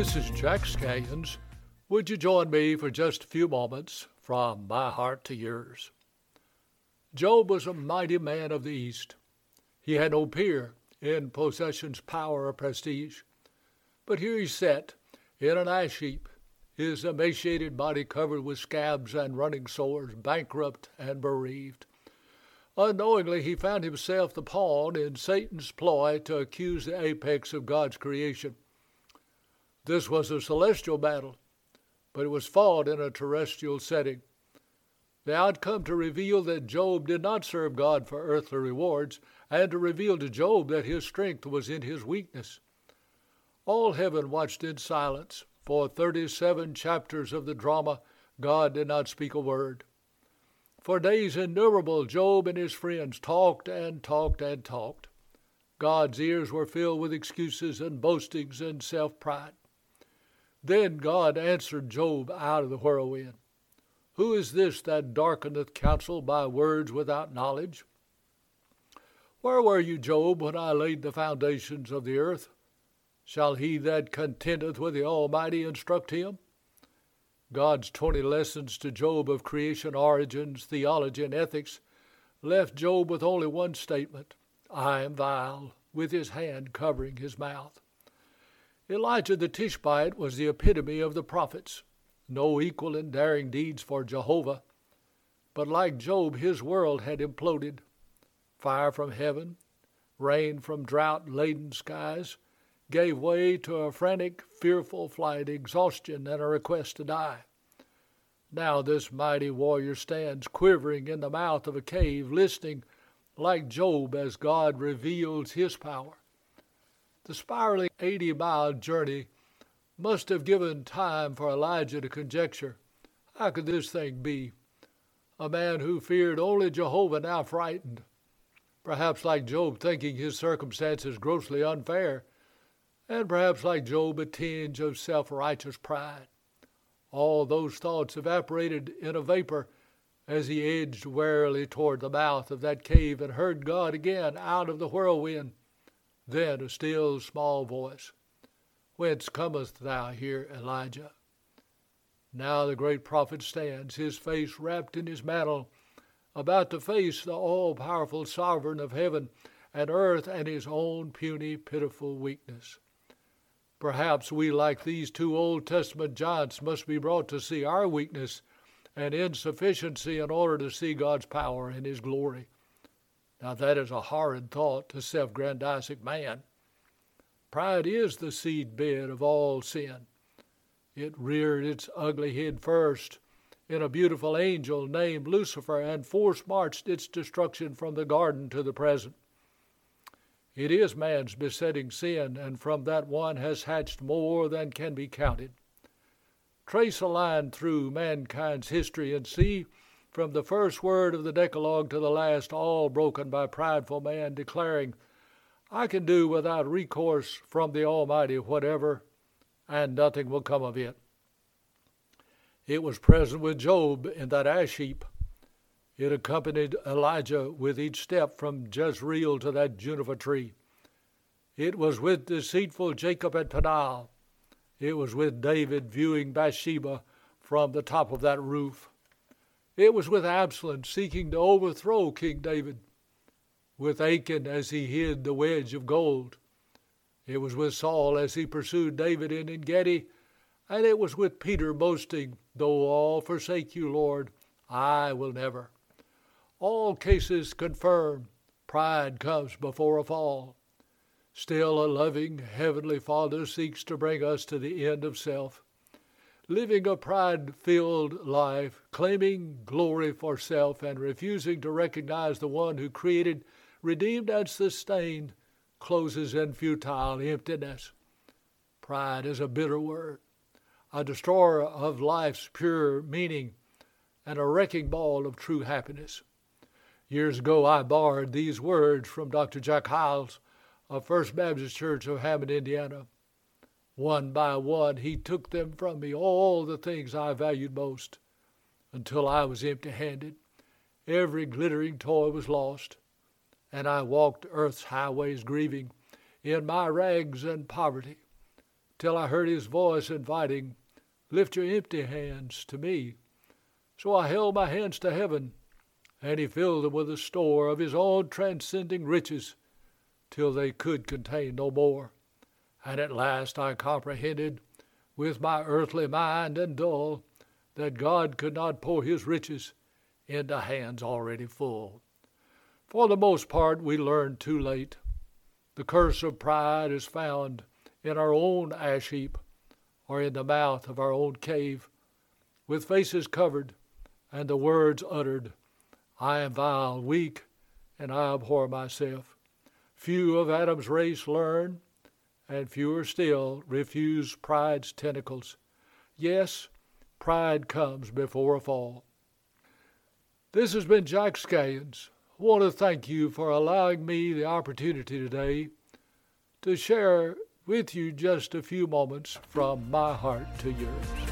This is Jack Scallions. Would you join me for just a few moments from my heart to yours? Job was a mighty man of the East. He had no peer in possessions, power, or prestige. But here he sat in an ash heap, his emaciated body covered with scabs and running sores, bankrupt and bereaved. Unknowingly, he found himself the pawn in Satan's ploy to accuse the apex of God's creation. This was a celestial battle, but it was fought in a terrestrial setting. The outcome to reveal that Job did not serve God for earthly rewards, and to reveal to Job that his strength was in his weakness. All heaven watched in silence. For 37 chapters of the drama, God did not speak a word. For days innumerable, Job and his friends talked and talked and talked. God's ears were filled with excuses and boastings and self pride. Then God answered Job out of the whirlwind. Who is this that darkeneth counsel by words without knowledge? Where were you, Job, when I laid the foundations of the earth? Shall he that contendeth with the Almighty instruct him? God's 20 lessons to Job of creation, origins, theology, and ethics left Job with only one statement I am vile, with his hand covering his mouth. Elijah the Tishbite was the epitome of the prophets, no equal in daring deeds for Jehovah. But like Job, his world had imploded. Fire from heaven, rain from drought laden skies, gave way to a frantic, fearful flight, exhaustion, and a request to die. Now this mighty warrior stands quivering in the mouth of a cave, listening like Job as God reveals his power. The spiraling 80 mile journey must have given time for Elijah to conjecture how could this thing be? A man who feared only Jehovah now frightened, perhaps like Job thinking his circumstances grossly unfair and perhaps like Job, a tinge of self righteous pride. All those thoughts evaporated in a vapor as he edged warily toward the mouth of that cave and heard God again out of the whirlwind. Then a still small voice, Whence comest thou here, Elijah? Now the great prophet stands, his face wrapped in his mantle, about to face the all powerful sovereign of heaven and earth and his own puny, pitiful weakness. Perhaps we, like these two Old Testament giants, must be brought to see our weakness and insufficiency in order to see God's power and His glory. Now, that is a horrid thought to self grandizing man. Pride is the seed bed of all sin. It reared its ugly head first in a beautiful angel named Lucifer and force marched its destruction from the garden to the present. It is man's besetting sin, and from that one has hatched more than can be counted. Trace a line through mankind's history and see, from the first word of the Decalogue to the last, all broken by prideful man declaring, I can do without recourse from the Almighty whatever, and nothing will come of it. It was present with Job in that ash heap. It accompanied Elijah with each step from Jezreel to that juniper tree. It was with deceitful Jacob at Peniel. It was with David viewing Bathsheba from the top of that roof. It was with Absalom seeking to overthrow King David, with Achan as he hid the wedge of gold. It was with Saul as he pursued David in Engedi, and it was with Peter boasting, Though all forsake you, Lord, I will never. All cases confirm pride comes before a fall. Still, a loving Heavenly Father seeks to bring us to the end of self. Living a pride filled life, claiming glory for self, and refusing to recognize the one who created, redeemed, and sustained, closes in futile emptiness. Pride is a bitter word, a destroyer of life's pure meaning, and a wrecking ball of true happiness. Years ago, I borrowed these words from Dr. Jack Hyles of First Baptist Church of Hammond, Indiana. One by one, he took them from me, all the things I valued most, until I was empty handed. Every glittering toy was lost, and I walked earth's highways grieving in my rags and poverty. till I heard his voice inviting, Lift your empty hands to me. So I held my hands to heaven, and he filled them with a store of his own transcending riches, till they could contain no more. And at last I comprehended, with my earthly mind and dull, that God could not pour his riches into hands already full. For the most part, we learn too late. The curse of pride is found in our own ash heap or in the mouth of our own cave, with faces covered and the words uttered, I am vile, weak, and I abhor myself. Few of Adam's race learn, and fewer still refuse pride's tentacles. Yes, pride comes before a fall. This has been Jack Scallions. I want to thank you for allowing me the opportunity today to share with you just a few moments from my heart to yours.